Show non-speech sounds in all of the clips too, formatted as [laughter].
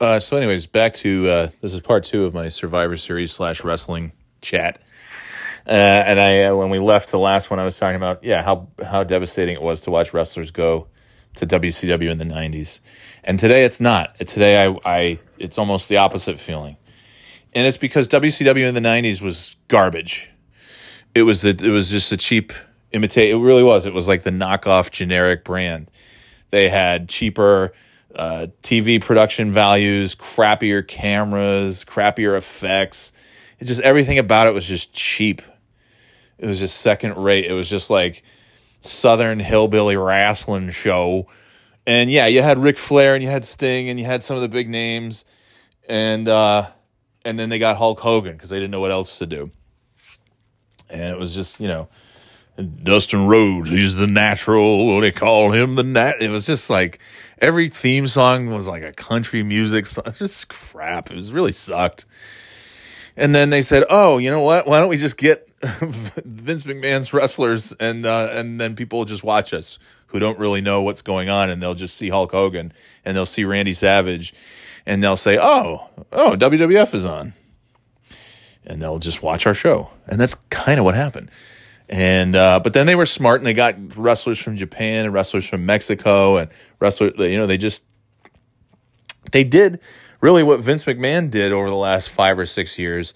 Uh, so, anyways, back to uh, this is part two of my Survivor Series slash wrestling chat. Uh, and I, uh, when we left the last one, I was talking about yeah how how devastating it was to watch wrestlers go to WCW in the '90s, and today it's not. Today I, I it's almost the opposite feeling, and it's because WCW in the '90s was garbage. It was a, it was just a cheap imitate. It really was. It was like the knockoff generic brand. They had cheaper uh, TV production values, crappier cameras, crappier effects. It's just everything about it was just cheap. It was just second rate. It was just like Southern hillbilly wrestling show. And yeah, you had Ric Flair and you had Sting and you had some of the big names, and uh, and then they got Hulk Hogan because they didn't know what else to do. And it was just you know, Dustin Rhodes, he's the natural. They call him the nat. It was just like every theme song was like a country music song. [laughs] Just crap. It was really sucked. And then they said, "Oh, you know what? Why don't we just get [laughs] Vince McMahon's wrestlers and uh, and then people will just watch us who don't really know what's going on and they'll just see Hulk Hogan and they'll see Randy Savage and they'll say, "Oh, oh, WWF is on." And they'll just watch our show. And that's kind of what happened. And uh, but then they were smart and they got wrestlers from Japan and wrestlers from Mexico and wrestlers. You know, they just they did really what Vince McMahon did over the last five or six years,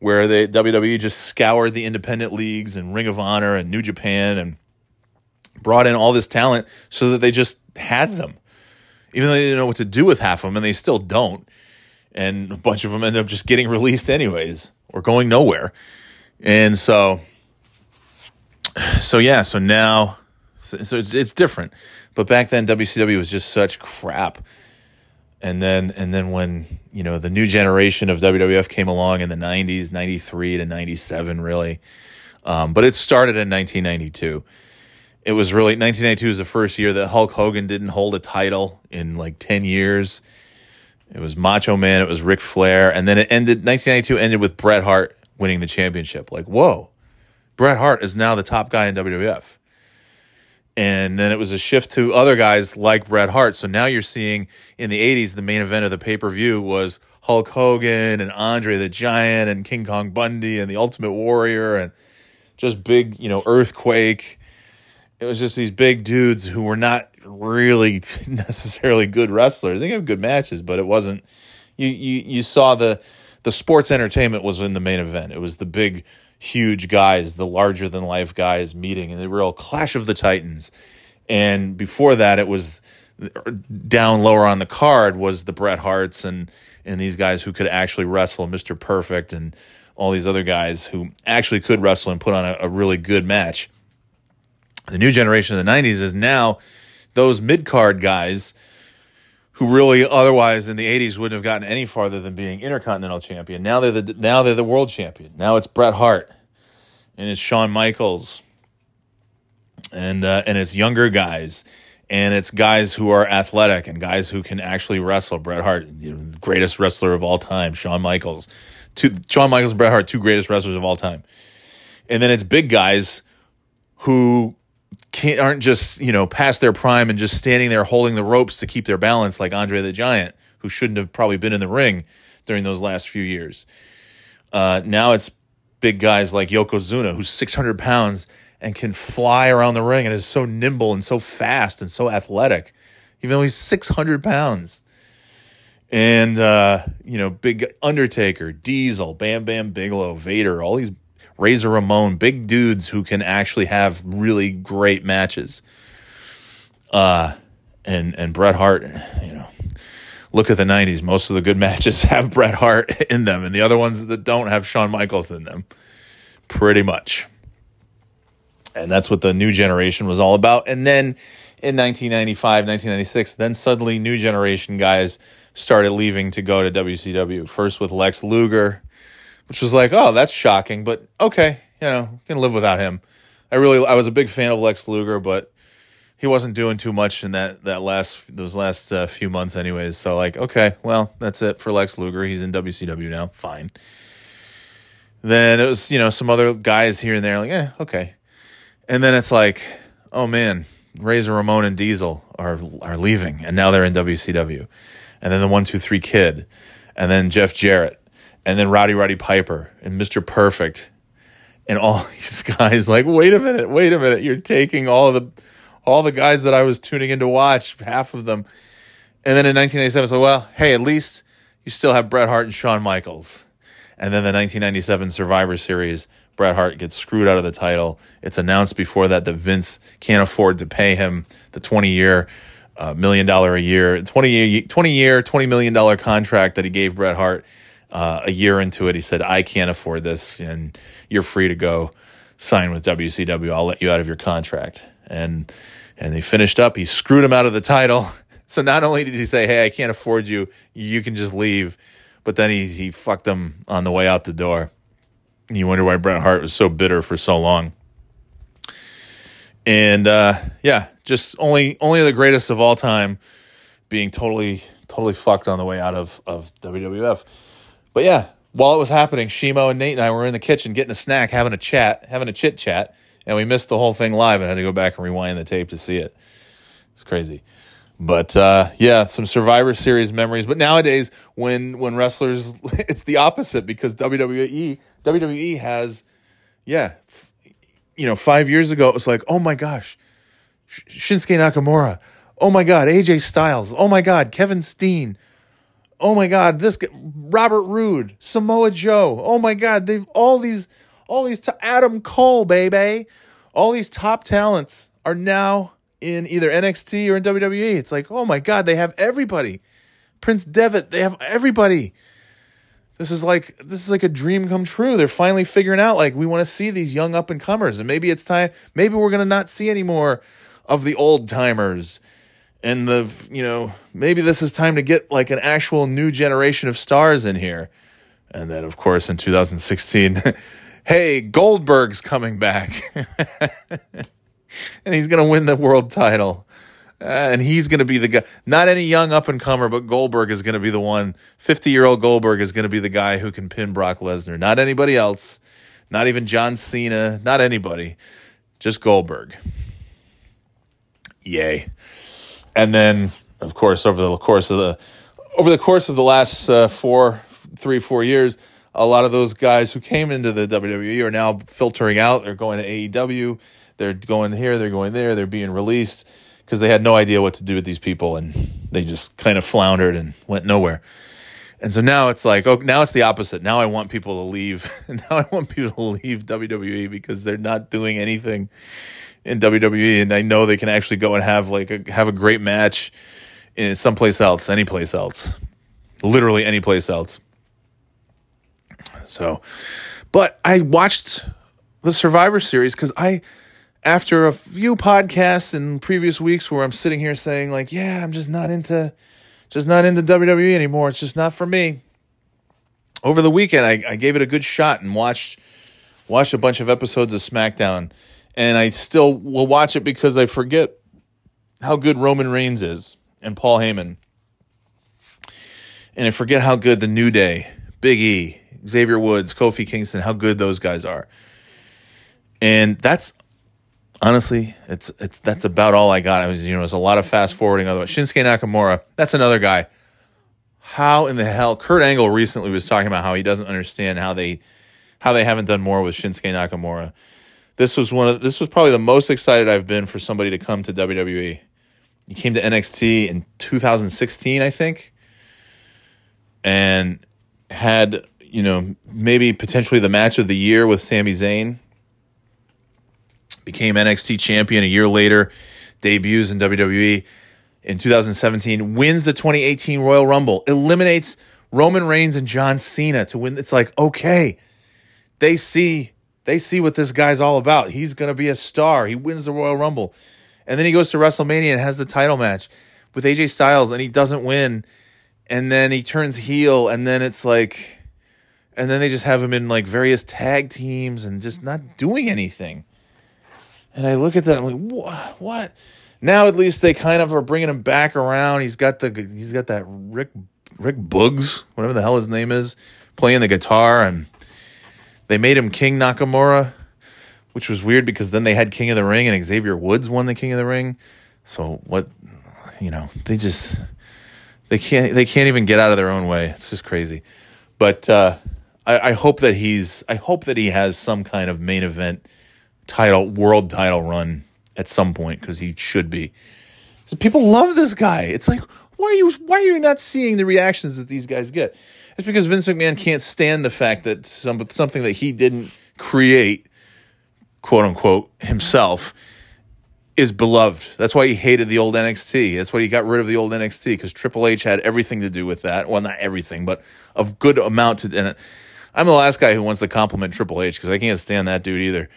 where the WWE just scoured the independent leagues and Ring of Honor and New Japan and brought in all this talent so that they just had them, even though they didn't know what to do with half of them, and they still don't. And a bunch of them end up just getting released anyways or going nowhere. And so so yeah, so now, so, so it's it's different. But back then, WCW was just such crap. And then and then when you know the new generation of WWF came along in the '90s, '93 to '97, really. Um, but it started in 1992. It was really 1992 was the first year that Hulk Hogan didn't hold a title in like 10 years. It was Macho Man, it was Ric Flair, and then it ended. 1992 ended with Bret Hart winning the championship. Like whoa, Bret Hart is now the top guy in WWF. And then it was a shift to other guys like Bret Hart. So now you're seeing in the 80s, the main event of the pay per view was Hulk Hogan and Andre the Giant and King Kong Bundy and the Ultimate Warrior and just big, you know, earthquake. It was just these big dudes who were not really [laughs] necessarily good wrestlers. They had good matches, but it wasn't. You you you saw the the sports entertainment was in the main event. It was the big huge guys, the larger than life guys meeting, and the real clash of the titans. And before that, it was down lower on the card was the Bret Harts and and these guys who could actually wrestle, Mister Perfect, and all these other guys who actually could wrestle and put on a, a really good match. The new generation of the '90s is now those mid card guys who really otherwise in the 80s wouldn't have gotten any farther than being intercontinental champion. Now they're the now they're the world champion. Now it's Bret Hart and it's Shawn Michaels and uh, and it's younger guys and it's guys who are athletic and guys who can actually wrestle. Bret Hart, you know, greatest wrestler of all time, Shawn Michaels. Two, Shawn Michaels and Bret Hart, two greatest wrestlers of all time. And then it's big guys who can't, aren't just you know past their prime and just standing there holding the ropes to keep their balance like Andre the Giant, who shouldn't have probably been in the ring during those last few years. Uh, now it's big guys like Yokozuna, who's 600 pounds and can fly around the ring and is so nimble and so fast and so athletic, even though he's 600 pounds. And, uh, you know, big Undertaker, Diesel, Bam Bam Bigelow, Vader, all these Razor Ramon, big dudes who can actually have really great matches. Uh, and and Bret Hart, you know, look at the '90s. Most of the good [laughs] matches have Bret Hart in them, and the other ones that don't have Shawn Michaels in them, pretty much. And that's what the new generation was all about. And then in 1995, 1996, then suddenly new generation guys started leaving to go to WCW. First with Lex Luger, which was like, oh, that's shocking, but okay, you know, can live without him. I really, I was a big fan of Lex Luger, but he wasn't doing too much in that that last those last uh, few months, anyways. So like, okay, well, that's it for Lex Luger. He's in WCW now. Fine. Then it was you know some other guys here and there, like, yeah, okay. And then it's like, oh man, Razor Ramon and Diesel are are leaving, and now they're in WCW. and then the one two three kid, and then Jeff Jarrett, and then Rowdy Roddy Piper and Mr. Perfect, and all [laughs] these guys. Like, wait a minute, wait a minute, you're taking all the all the guys that I was tuning in to watch, half of them, and then in 1997, so well, hey, at least you still have Bret Hart and Shawn Michaels, and then the 1997 Survivor Series. Bret Hart gets screwed out of the title. It's announced before that that Vince can't afford to pay him the 20 year uh, million dollar a year, 20 year, 20 year, 20 million dollar contract that he gave Bret Hart. Uh, a year into it, he said, I can't afford this and you're free to go sign with WCW. I'll let you out of your contract. And, and they finished up. He screwed him out of the title. [laughs] So not only did he say, Hey, I can't afford you. You can just leave. But then he, he fucked him on the way out the door. You wonder why Bret Hart was so bitter for so long. And uh, yeah, just only only the greatest of all time being totally totally fucked on the way out of of WWF. But yeah, while it was happening, Shimo and Nate and I were in the kitchen getting a snack, having a chat, having a chit chat, and we missed the whole thing live and had to go back and rewind the tape to see it. It's crazy. But uh, yeah, some Survivor Series memories. But nowadays, when when wrestlers, [laughs] it's the opposite because WWE WWE has, yeah, f- you know, five years ago it was like, oh my gosh, Shinsuke Nakamura, oh my god, AJ Styles, oh my god, Kevin Steen, oh my god, this guy, Robert Roode, Samoa Joe, oh my god, they've all these, all these, Adam Cole, baby, all these top talents are now in either NXT or in WWE. It's like, oh my God, they have everybody. Prince Devitt, they have everybody. This is like this is like a dream come true. They're finally figuring out like we want to see these young up and comers, and maybe it's time. Maybe we're gonna not see any more of the old timers, and the you know maybe this is time to get like an actual new generation of stars in here. And then of course in 2016, [laughs] hey Goldberg's coming back. [laughs] and he's going to win the world title. Uh, and he's going to be the guy, not any young up and comer, but Goldberg is going to be the one. 50 year old Goldberg is going to be the guy who can pin Brock Lesnar, not anybody else, not even John Cena, not anybody, just Goldberg. Yay. And then, of course, over the course of the over the course of the last uh, four, three, four years, a lot of those guys who came into the WWE are now filtering out. They're going to AEW they're going here, they're going there, they're being released because they had no idea what to do with these people and they just kind of floundered and went nowhere. And so now it's like, oh, now it's the opposite. Now I want people to leave. [laughs] now I want people to leave WWE because they're not doing anything in WWE, and I know they can actually go and have like a have a great match in someplace else, any place else, literally any place else. So, but I watched the Survivor Series because I after a few podcasts in previous weeks where I'm sitting here saying like, yeah, I'm just not into just not into WWE anymore. It's just not for me. Over the weekend I, I gave it a good shot and watched watched a bunch of episodes of SmackDown. And I still will watch it because I forget how good Roman Reigns is and Paul Heyman. And I forget how good the New Day, Big E, Xavier Woods, Kofi Kingston, how good those guys are. And that's honestly, it's it's that's about all I got. I was you know, it was a lot of fast forwarding. Otherwise, Shinsuke Nakamura, that's another guy. How in the hell? Kurt Angle recently was talking about how he doesn't understand how they how they haven't done more with Shinsuke Nakamura. This was one of this was probably the most excited I've been for somebody to come to WWE. He came to NXT in 2016, I think, and had you know maybe potentially the match of the year with Sami Zayn became NXT champion a year later, debuts in WWE in 2017, wins the 2018 Royal Rumble, eliminates Roman Reigns and John Cena to win. It's like, okay, they see they see what this guy's all about. He's going to be a star. He wins the Royal Rumble. And then he goes to WrestleMania and has the title match with AJ Styles and he doesn't win. And then he turns heel and then it's like and then they just have him in like various tag teams and just not doing anything. And I look at that, I'm like, what? Now at least they kind of are bringing him back around. He's got the he's got that Rick Rick Boogs, whatever the hell his name is, playing the guitar, and they made him King Nakamura, which was weird because then they had King of the Ring and Xavier Woods won the King of the Ring. So what, you know, they just They can't they can't even get out of their own way. It's just crazy. But uh, I, I hope that he's I hope that he has some kind of main event title world title run at some point because he should be. So people love this guy. It's like why are you why are you not seeing the reactions that these guys get? It's because Vince McMahon can't stand the fact that some something that he didn't create, quote unquote, himself is beloved. That's why he hated the old NXT. That's why he got rid of the old NXT because Triple H had everything to do with that. Well, not everything, but a good amount to. And I'm the last guy who wants to compliment Triple H because I can't stand that dude either.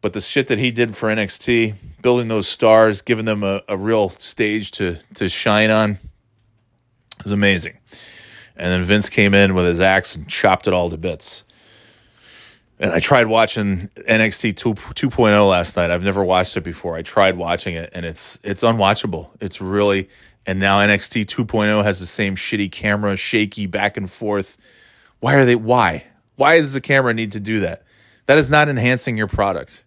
But the shit that he did for NXT, building those stars, giving them a, a real stage to to shine on, is amazing. And then Vince came in with his axe and chopped it all to bits. And I tried watching NXT 2, 2.0 last night. I've never watched it before. I tried watching it and it's it's unwatchable. It's really and now NXT 2.0 has the same shitty camera, shaky back and forth. Why are they why? Why does the camera need to do that? That is not enhancing your product.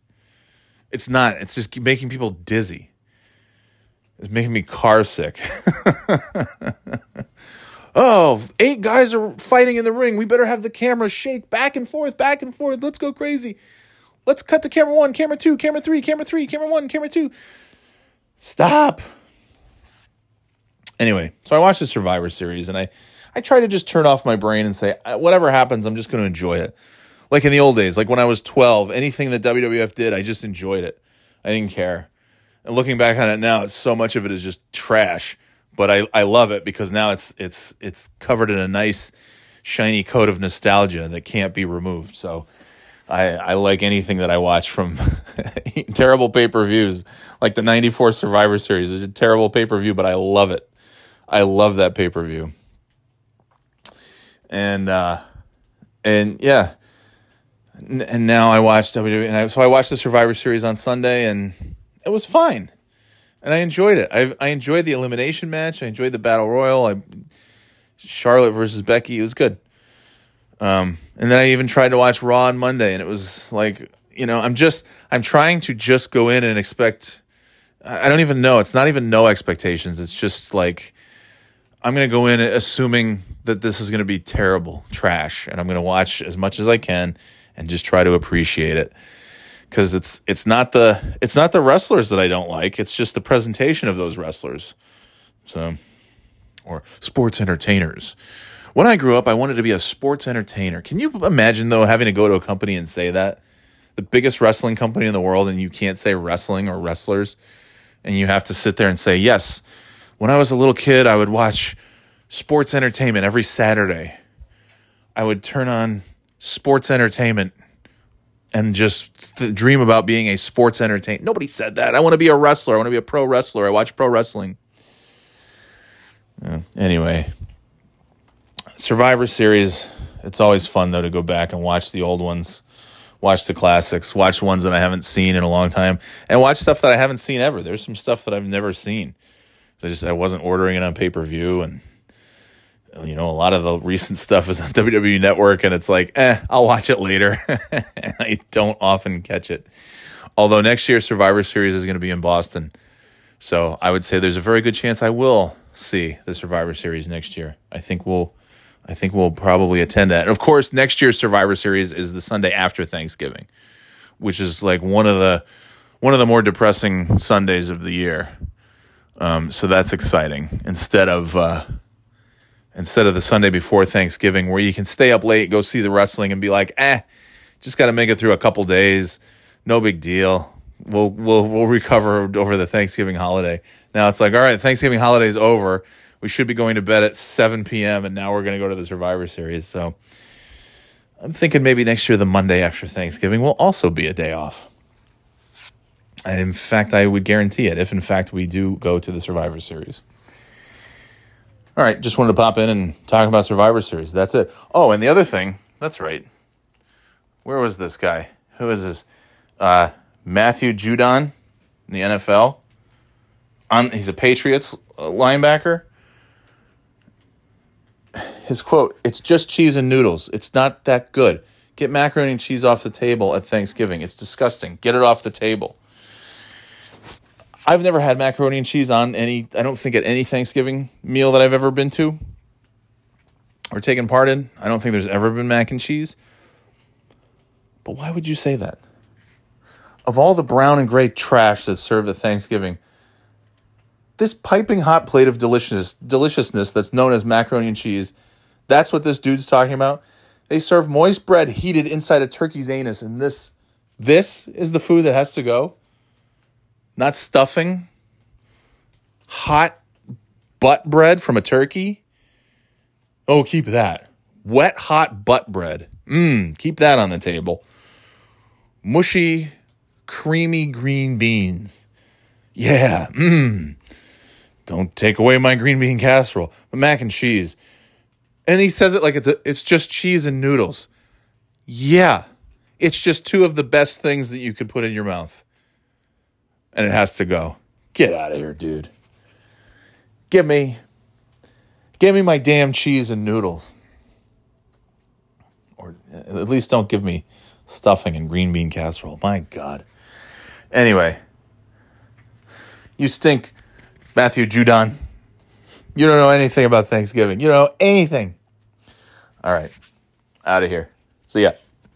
It's not. It's just making people dizzy. It's making me car sick. [laughs] oh, eight guys are fighting in the ring. We better have the camera shake back and forth, back and forth. Let's go crazy. Let's cut to camera one, camera two, camera three, camera three, camera one, camera two. Stop. Anyway, so I watched the Survivor Series and I, I try to just turn off my brain and say, uh, whatever happens, I'm just going to enjoy it. Like in the old days, like when I was 12, anything that WWF did, I just enjoyed it. I didn't care. And looking back on it now, so much of it is just trash but I, I love it because now it's it's it's covered in a nice shiny coat of nostalgia that can't be removed. So I I like anything that I watch from [laughs] terrible pay per views like the '94 Survivor Series is a terrible pay per view, but I love it. I love that pay per view. And uh, and yeah, and now I watch WWE, and I, so I watched the Survivor Series on Sunday, and it was fine and I enjoyed it. I I enjoyed the elimination match. I enjoyed the battle royal. I Charlotte versus Becky. It was good. Um, and then I even tried to watch Raw on Monday, and it was like you know I'm just I'm trying to just go in and expect. I don't even know. It's not even no expectations. It's just like I'm going to go in assuming that this is going to be terrible trash, and I'm going to watch as much as I can and just try to appreciate it because it's it's not the it's not the wrestlers that I don't like. It's just the presentation of those wrestlers. So, or sports entertainers. When I grew up, I wanted to be a sports entertainer. Can you imagine though having to go to a company and say that the biggest wrestling company in the world, and you can't say wrestling or wrestlers, and you have to sit there and say yes. When I was a little kid, I would watch sports entertainment every Saturday. I would turn on sports entertainment and just dream about being a sports entertainer. Nobody said that. I want to be a wrestler. I want to be a pro wrestler. I watch pro wrestling. anyway, Survivor Series. It's always fun though to go back and watch the old ones, watch the classics, watch ones that I haven't seen in a long time, and watch stuff that I haven't seen ever. There's some stuff that I've never seen. I just I wasn't ordering it on pay per view and you know, a lot of the recent [laughs] stuff is on WWE Network, and it's like, eh, I'll watch it later. [laughs] I don't often catch it. Although next year Survivor Series is going to be in Boston, so I would say there's a very good chance I will see the Survivor Series next year. I think we'll, I think we'll probably attend that. And of course, next year's Survivor Series is the Sunday after Thanksgiving, which is like one of the one of the more depressing Sundays of the year. Um, so that's exciting. Instead of uh, instead of the Sunday before Thanksgiving, where you can stay up late, go see the wrestling, and be like, eh, just got to make it through a couple days, no big deal. We'll we'll we'll recover over the Thanksgiving holiday. Now it's like, all right, Thanksgiving holiday is over. We should be going to bed at 7 p.m. and now we're going to go to the Survivor Series. So I'm thinking maybe next year the Monday after Thanksgiving will also be a day off. And in fact, I would guarantee it if in fact we do go to the Survivor Series. All right, just wanted to pop in and talk about Survivor Series. That's it. Oh, and the other thing, that's right. Where was this guy? Who is this? Uh, Matthew Judon in the NFL. He's a Patriots linebacker. His quote, it's just cheese and noodles. It's not that good. Get macaroni and cheese off the table at Thanksgiving. It's disgusting. Get it off the table. I've never had macaroni and cheese on any, I don't think at any Thanksgiving meal that I've ever been to or taken part in. I don't think there's ever been mac and cheese. But why would you say that? Of all the brown and gray trash that's served at Thanksgiving, this piping hot plate of delicious deliciousness that's known as macaroni and cheese, that's what this dude's talking about. They serve moist bread heated inside a turkey's anus, and this this is the food that has to go. Not stuffing. Hot butt bread from a turkey. Oh, keep that. Wet hot butt bread. Mmm, keep that on the table. Mushy, creamy green beans. Yeah, mmm. Don't take away my green bean casserole, but mac and cheese. And he says it like it's a, it's just cheese and noodles. Yeah, it's just two of the best things that you could put in your mouth. And it has to go. Get out of here, dude. Give me give me my damn cheese and noodles. Or uh, at least don't give me stuffing and green bean casserole. My god. Anyway, you stink, Matthew Judon. You don't know anything about Thanksgiving. You don't know anything. All right. Out of here. See ya.